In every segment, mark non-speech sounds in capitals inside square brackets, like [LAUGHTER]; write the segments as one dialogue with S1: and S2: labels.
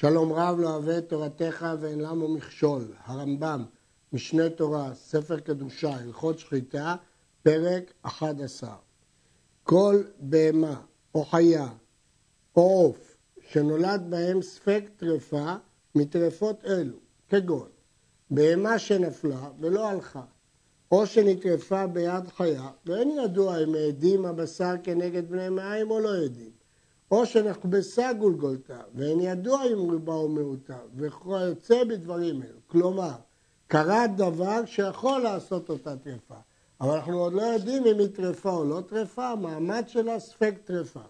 S1: שלום רב לא אוהב את תורתך ואין למו מכשול. הרמב"ם, משנה תורה, ספר קדושה, הלכות שחיטה, פרק 11. כל בהמה או חיה או עוף שנולד בהם ספק טרפה מטרפות אלו, כגון בהמה שנפלה ולא הלכה, או שנטרפה ביד חיה, ואין ידוע אם העדים הבשר כנגד בני מים או לא עדים, או שנכבסה גולגולתה, ואין ידוע אם רובה או מיעוטה, וכיוצא בדברים אלו. כלומר, קרה דבר שיכול לעשות אותה טרפה, אבל אנחנו עוד לא יודעים אם היא טרפה או לא טרפה, המעמד שלה ספק טרפה.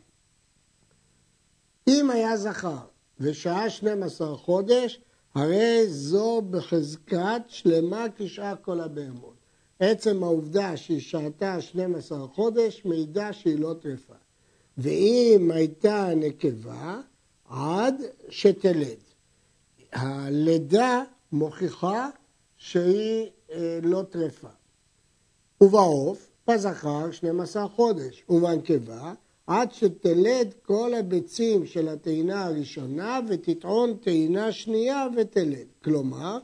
S1: אם היה זכר ושעה 12 חודש, הרי זו בחזקת שלמה כשאר כל הבהמות. עצם העובדה שהיא שעתה 12 חודש מעידה שהיא לא טרפה. ואם הייתה נקבה, עד שתלד. הלידה מוכיחה שהיא אה, לא טרפה. ובעוף, בזכר 12 חודש, ובנקבה, עד שתלד כל הביצים של הטעינה הראשונה ותטעון טעינה שנייה ותלד. כלומר,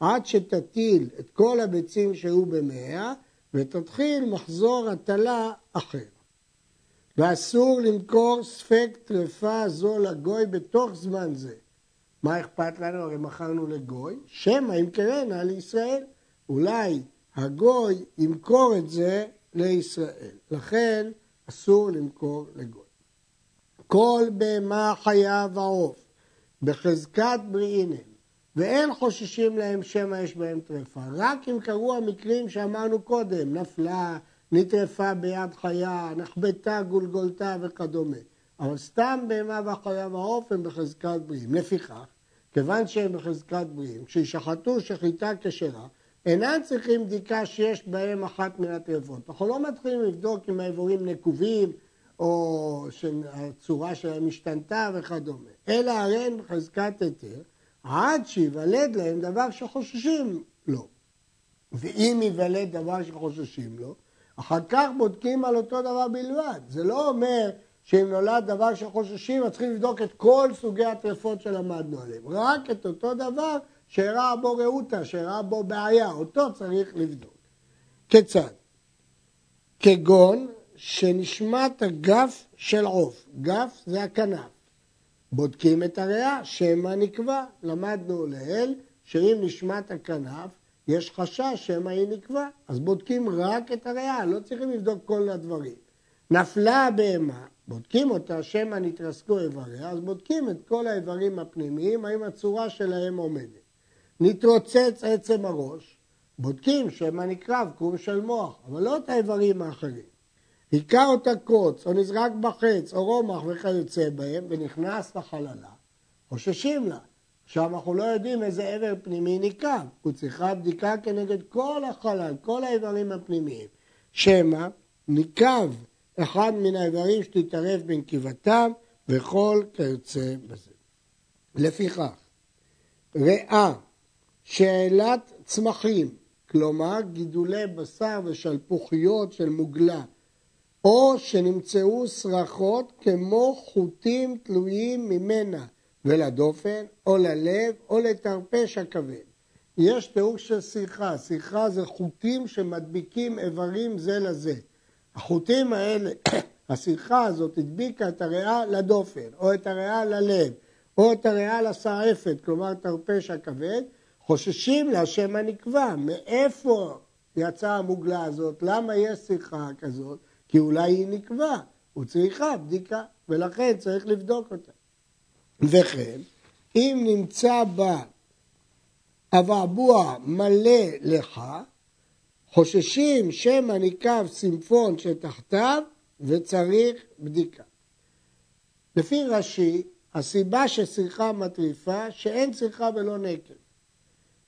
S1: עד שתטיל את כל הביצים שהיו במאה ותתחיל מחזור הטלה אחר. ואסור למכור ספק טרפה זו לגוי בתוך זמן זה. מה אכפת לנו? הרי מכרנו לגוי, שמא ימכרנה לישראל. אולי הגוי ימכור את זה לישראל. לכן אסור למכור לגוי. כל בהמה חיה ועוף בחזקת בריאים ואין חוששים להם שמא יש בהם טרפה. רק אם קרו המקרים שאמרנו קודם, נפלה, נטרפה ביד חיה, נחבטה גולגולתה וכדומה. אבל סתם בהמה וחיה ועוף הם בחזקת בריאים. לפיכך, כיוון שהם בחזקת בריאים, כשישחטו שחיטה כשרה, אינם צריכים בדיקה שיש בהם אחת מן הטרפות. אנחנו לא מתחילים לבדוק אם האיבורים נקובים, או שהצורה שלהם השתנתה וכדומה, אלא הרי הם בחזקת היתר, עד שיוולד להם דבר שחוששים לו. ואם ייוולד דבר שחוששים לו, אחר כך בודקים על אותו דבר בלבד. זה לא אומר שאם נולד דבר שחוששים, אז צריכים לבדוק את כל סוגי הטרפות שלמדנו עליהם. רק את אותו דבר שאירע בו רעותה, שאירע בו בעיה, אותו צריך לבדוק. כיצד? כגון שנשמת הגף של עוף, גף זה הכנף. בודקים את הריאה, שמא נקבע. למדנו לעיל שאם נשמת הכנף, יש חשש שמא היא נקבע, אז בודקים רק את הריאה, לא צריכים לבדוק כל הדברים. נפלה הבהמה, בודקים אותה, שמא נתרסקו איבריה, אז בודקים את כל האיברים הפנימיים, האם הצורה שלהם עומדת. נתרוצץ עצם הראש, בודקים שמא נקרב קום של מוח, אבל לא את האיברים האחרים. היכה אותה קוץ, או נזרק בחץ, או רומח וכיוצא בהם, ונכנס לחללה, חוששים לה. עכשיו אנחנו לא יודעים איזה איבר פנימי ניקב, הוא צריכה בדיקה כנגד כל החלל, כל האיברים הפנימיים. שמא ניקב אחד מן האיברים שתתערב בנקיבתם, וכל כיוצא בזה. לפיכך, ריאה שאלת צמחים, כלומר גידולי בשר ושלפוחיות של מוגלה, או שנמצאו סרחות כמו חוטים תלויים ממנה ולדופן, או ללב, או לתרפש הכבד. יש תיאור של שיחה, שיחה זה חוטים שמדביקים איברים זה לזה. החוטים האלה, [COUGHS] השיחה הזאת הדביקה את הריאה לדופן, או את הריאה ללב, או את הריאה לשעפת, כלומר תרפש הכבד, חוששים להשם הנקבע. מאיפה יצאה המוגלה הזאת? למה יש שיחה כזאת? כי אולי היא נקבע, הוא צריכה בדיקה, ולכן צריך לבדוק אותה. וכן, אם נמצא בה אבעבוע מלא לך, חוששים שמא ניקב סימפון שתחתיו וצריך בדיקה. לפי רש"י, הסיבה שצריכה מטריפה, שאין צריכה ולא נקב.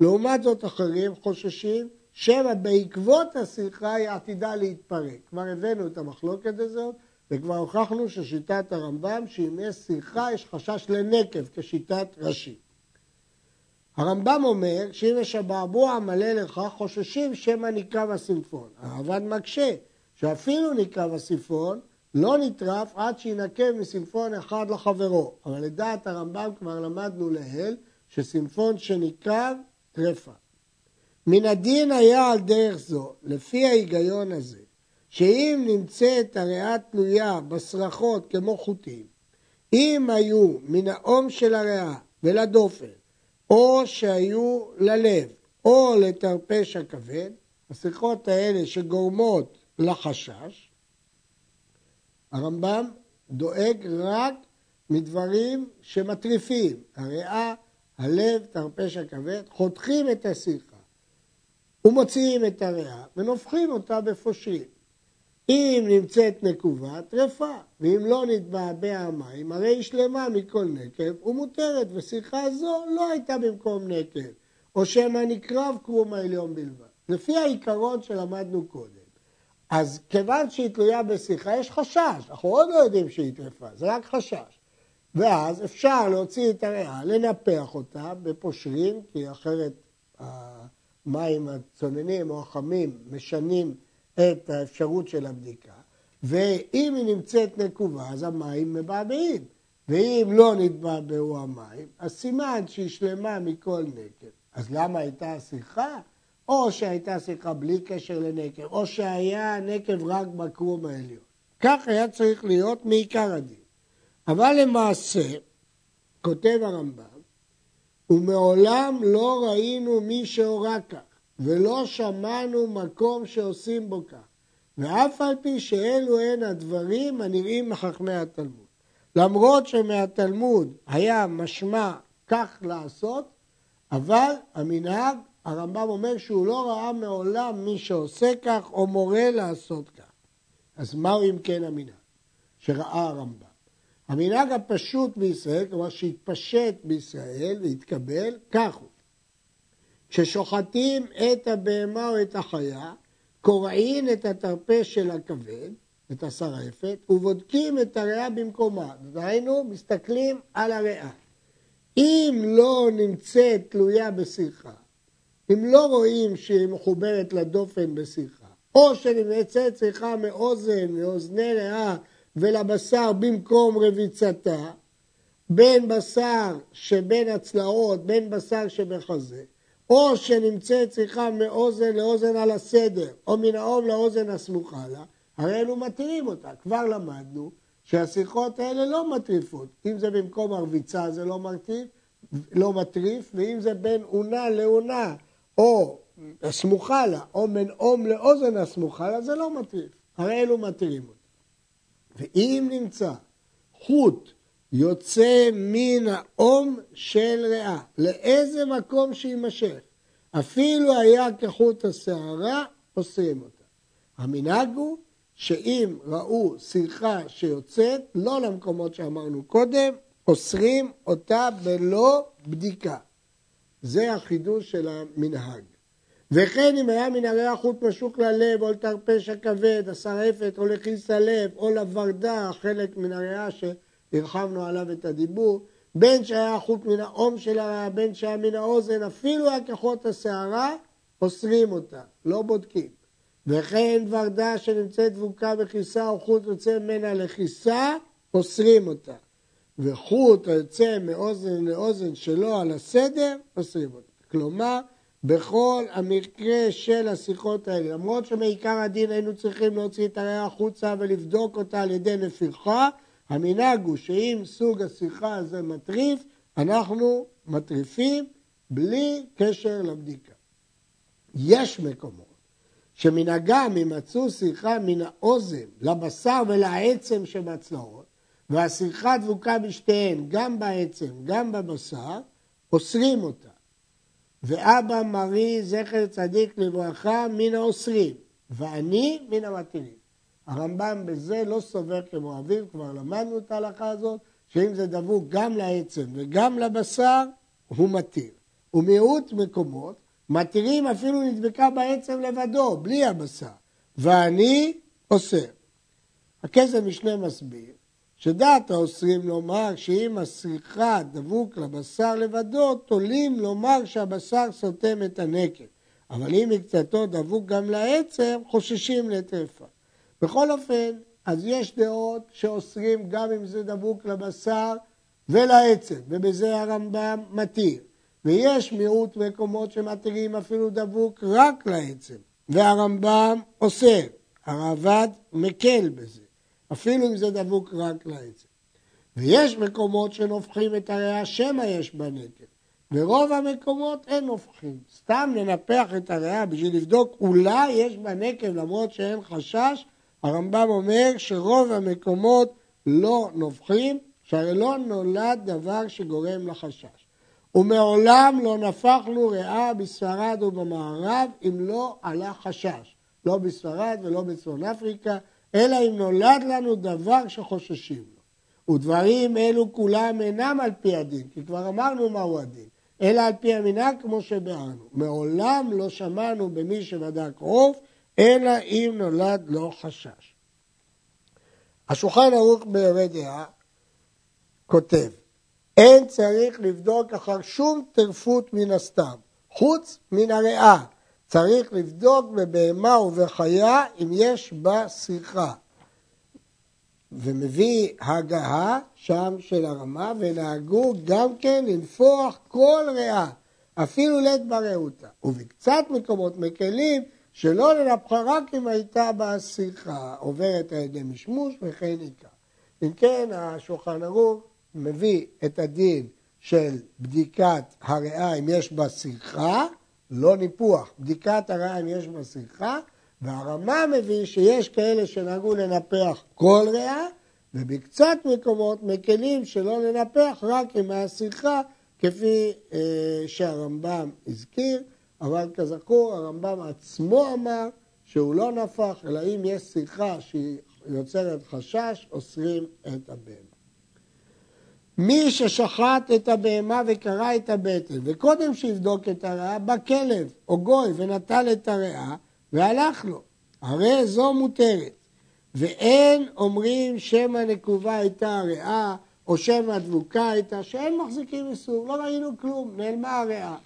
S1: לעומת זאת אחרים חוששים שמא בעקבות השיחה היא עתידה להתפרק. כבר הבאנו את המחלוקת הזאת, וכבר הוכחנו ששיטת הרמב"ם, שאם יש שיחה יש חשש לנקב, כשיטת רש"י. הרמב"ם אומר שאם יש אבעבוע מלא לך, חוששים שמא נקרב הסימפון. הרמב"ם מקשה, שאפילו נקרב הסימפון, לא נטרף עד שינקב מסימפון אחד לחברו. אבל לדעת הרמב"ם כבר למדנו לעיל שסימפון שנקרב טרפה. מן הדין היה על דרך זו, לפי ההיגיון הזה, שאם נמצאת הריאה תלויה בסרחות כמו חוטים, אם היו מן האום של הריאה ולדופן, או שהיו ללב, או לתרפש הכבד, השיחות האלה שגורמות לחשש, הרמב"ם דואג רק מדברים שמטריפים, הריאה, הלב, תרפש הכבד, חותכים את השיחה ומוציאים את הריאה ונופחים אותה בפושרים. אם נמצאת נקובה, טרפה, ואם לא נתבעבע המים, הרי היא שלמה מכל נקב ומותרת, ושיחה זו לא הייתה במקום נקב, או שמא נקרב קרום העליון בלבד. לפי העיקרון שלמדנו קודם. אז כיוון שהיא תלויה בשיחה, יש חשש, אנחנו עוד לא יודעים שהיא טרפה, זה רק חשש. ואז אפשר להוציא את הריאה, לנפח אותה בפושרים, כי אחרת המים הצוננים או החמים משנים את האפשרות של הבדיקה, ואם היא נמצאת נקובה, אז המים מבעבעים, ואם לא נתבעבעו המים, אז סימן שהיא שלמה מכל נקב. אז למה הייתה שיחה? או שהייתה שיחה בלי קשר לנקב, או שהיה נקב רק בקרום העליון. כך היה צריך להיות מעיקר הדין. אבל למעשה, כותב הרמב"ם, ומעולם לא ראינו מי שהורה כך, ולא שמענו מקום שעושים בו כך, ואף על פי שאלו הן הדברים הנראים מחכמי התלמוד. למרות שמהתלמוד היה משמע כך לעשות, אבל המנהג, הרמב"ם אומר שהוא לא ראה מעולם מי שעושה כך או מורה לעשות כך. אז מהו אם כן המנהג שראה הרמב"ם? המנהג הפשוט בישראל, כלומר שהתפשט בישראל והתקבל, כך הוא. כששוחטים את הבהמה או את החיה, קורעים את התרפש של הכבד, את השרעפת, ובודקים את הריאה במקומה. דהיינו, מסתכלים על הריאה. אם לא נמצאת תלויה בשיחה, אם לא רואים שהיא מחוברת לדופן בשיחה, או שנמצאת שיחה מאוזן, מאוזני ריאה ולבשר במקום רביצתה, בין בשר שבין הצלעות, בין בשר שבחזה, או שנמצאת צריכה מאוזן לאוזן על הסדר, או מן האום לאוזן הסמוכה לה, הרי אלו מתירים אותה. כבר למדנו שהשיחות האלה לא מטריפות. אם זה במקום הרביצה זה לא מטריף, לא מטריף, ואם זה בין אונה לאונה, או הסמוכה לה, או מן אום לאוזן הסמוכה לה, זה לא מטריף. הרי אלו מתירים אותה. ואם נמצא חוט יוצא מן האום של ריאה, לאיזה מקום שיימשך. אפילו היה כחוט השערה, אוסרים אותה. המנהג הוא שאם ראו שיחה שיוצאת, לא למקומות שאמרנו קודם, אוסרים אותה בלא בדיקה. זה החידוש של המנהג. וכן אם היה מן הריח חוט משוק ללב, או לתרפש הכבד, השרעפת, או לכיס הלב, או לוורדה, חלק מן הריאה שהרחבנו עליו את הדיבור, בין שהיה חוט מן האום של הריאה, בין שהיה מן האוזן, אפילו היה כחות השערה, אוסרים אותה, לא בודקים. וכן ורדה שנמצאת דבוקה בכיסה או חוט יוצא ממנה לכיסה, אוסרים אותה. וחוט היוצא מאוזן לאוזן שלא על הסדר, אוסרים אותה. כלומר, בכל המקרה של השיחות האלה, למרות שמעיקר הדין היינו צריכים להוציא את הריאה החוצה ולבדוק אותה על ידי נפיחה, המנהג הוא שאם סוג השיחה הזה מטריף, אנחנו מטריפים בלי קשר לבדיקה. יש מקומות שמנהגם ימצאו שיחה מן האוזן לבשר ולעצם שבצלעות, והשיחה דבוקה בשתיהן, גם בעצם, גם בבשר, אוסרים אותה. ואבא מרי זכר צדיק לברכה מן האוסרים, ואני מן המתירים. הרמב"ם בזה לא סובר כמו אביו, כבר למדנו את ההלכה הזאת, שאם זה דבוק גם לעצם וגם לבשר, הוא מתיר. ומיעוט מקומות מתירים אפילו נדבקה בעצם לבדו, בלי הבשר, ואני אוסר. הכסף משנה מסביר שדעת האוסרים לומר שאם הסריחה דבוק לבשר לבדו, תולים לומר שהבשר סותם את הנקב. אבל אם מקצתו דבוק גם לעצם, חוששים לטרפה. בכל אופן, אז יש דעות שאוסרים גם אם זה דבוק לבשר ולעצם, ובזה הרמב"ם מתיר. ויש מיעוט מקומות שמתירים אפילו דבוק רק לעצם, והרמב"ם אוסר. הרעב"ד מקל בזה, אפילו אם זה דבוק רק לעצם. ויש מקומות שנופחים את הריאה שמא יש בנקל, ורוב המקומות אין נופחים. סתם לנפח את הריאה בשביל לבדוק אולי יש בנקב למרות שאין חשש, הרמב"ם אומר שרוב המקומות לא נופחים, שהרי לא נולד דבר שגורם לחשש. ומעולם לא נפחנו ריאה בספרד ובמערב אם לא עלה חשש, לא בספרד ולא בצפון אפריקה, אלא אם נולד לנו דבר שחוששים לו. ודברים אלו כולם אינם על פי הדין, כי כבר אמרנו מהו הדין, אלא על פי המנהג כמו שביארנו. מעולם לא שמענו במי שבדק עוף, אלא אם נולד לו חשש. השולחן ערוך ביורה דעה כותב, אין צריך לבדוק אחר שום טרפות מן הסתם, חוץ מן הריאה. צריך לבדוק בבהמה ובחיה אם יש בה שיחה. ומביא הגהה שם של הרמה, ונהגו גם כן לנפוח כל ריאה, אפילו לית ברעותה. ובקצת מקומות מקלים שלא לנפחה רק אם הייתה בה שיחה, עוברת על ידי משמוש וכן עיקר. אם כן, השולחן ערוך מביא את הדין של בדיקת הריאה אם יש בה שיחה, לא ניפוח, בדיקת הריאה אם יש בה שיחה, והרמה מביא שיש כאלה שנהגו לנפח כל ריאה, ובקצת מקומות מקלים שלא לנפח רק עם השיחה, כפי אה, שהרמב"ם הזכיר, אבל כזכור הרמב"ם עצמו אמר שהוא לא נפח, אלא אם יש שיחה שהיא יוצרת חשש, אוסרים את הבהמה. מי ששחט את הבהמה וקרע את הבטן, וקודם שיבדוק את הריאה, בא כלב או גוי ונטל את הריאה והלך לו. הרי זו מותרת. ואין אומרים שמא נקובה הייתה הריאה, או שמא דבוקה הייתה, שאין מחזיקים איסור, לא ראינו כלום, נעלמה הריאה.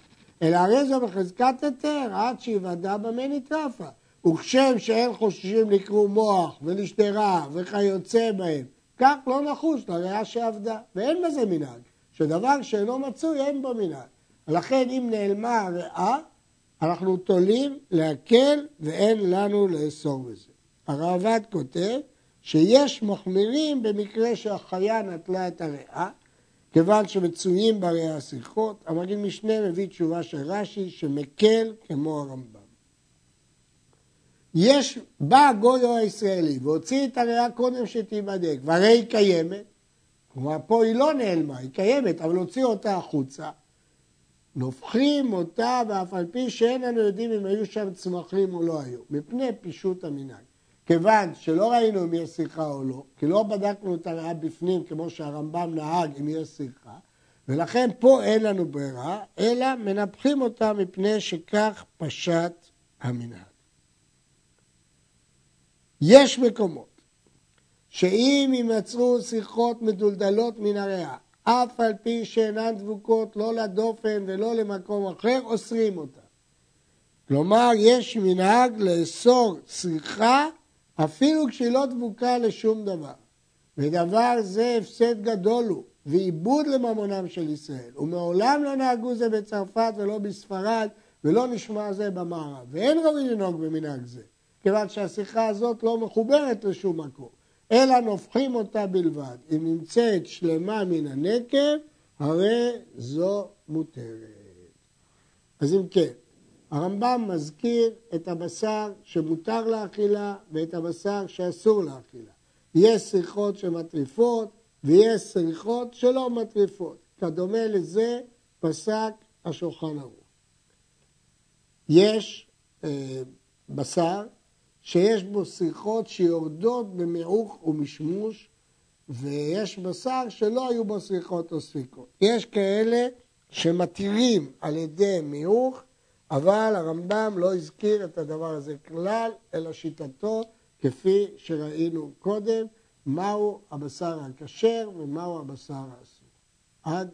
S1: אלא הרי זו בחזקת היתר, עד שיוודע במה נטרפה. וכשם שאין חוששים לקרוא מוח ולשדרה וכיוצא בהם, כך לא נחוש לריאה שעבדה, ואין בזה מנהג, שדבר שאינו מצוי אין בו מנהג. לכן אם נעלמה הריאה, אנחנו תולים להקל ואין לנו לאסור בזה. הרעב"ד כותב שיש מחמירים במקרה שהחיה נטלה את הריאה, כיוון שמצויים בריאה השיחות, המגיד משנה מביא תשובה של רש"י שמקל כמו הרמב"ם. יש, בא הגוי או הישראלי והוציא את הריאה קודם שתיבדק, והרי היא קיימת, כלומר פה היא לא נעלמה, היא קיימת, אבל הוציא אותה החוצה. נופחים אותה ואף על פי שאין לנו יודעים אם היו שם צמחים או לא היו, מפני פישוט המנהג. כיוון שלא ראינו אם יש שיחה או לא, כי לא בדקנו את הריאה בפנים כמו שהרמב"ם נהג אם יש שיחה, ולכן פה אין לנו ברירה, אלא מנפחים אותה מפני שכך פשט המנהג. יש מקומות שאם יימצאו שיחות מדולדלות מן הריאה, אף על פי שאינן דבוקות לא לדופן ולא למקום אחר, אוסרים אותה. כלומר, יש מנהג לאסור שיחה אפילו כשהיא לא דבוקה לשום דבר. ודבר זה הפסד גדול הוא, ועיבוד לממונם של ישראל. ומעולם לא נהגו זה בצרפת ולא בספרד, ולא נשמע זה במערב. ואין ראוי לנהוג במנהג זה, כיוון שהשיחה הזאת לא מחוברת לשום מקום, אלא נופחים אותה בלבד. אם נמצאת שלמה מן הנקב, הרי זו מותרת. אז אם כן, הרמב"ם מזכיר את הבשר שמותר לאכילה ואת הבשר שאסור לאכילה. יש שיחות שמטריפות ויש שיחות שלא מטריפות. כדומה לזה פסק השולחן ערוך. יש אה, בשר שיש בו שיחות שיורדות במיעוך ומשמוש ויש בשר שלא היו בו שיחות או ספיקות. יש כאלה שמתירים על ידי מיעוך אבל הרמב"ם לא הזכיר את הדבר הזה כלל, אלא שיטתו, כפי שראינו קודם, מהו הבשר הכשר ומהו הבשר האסור. עד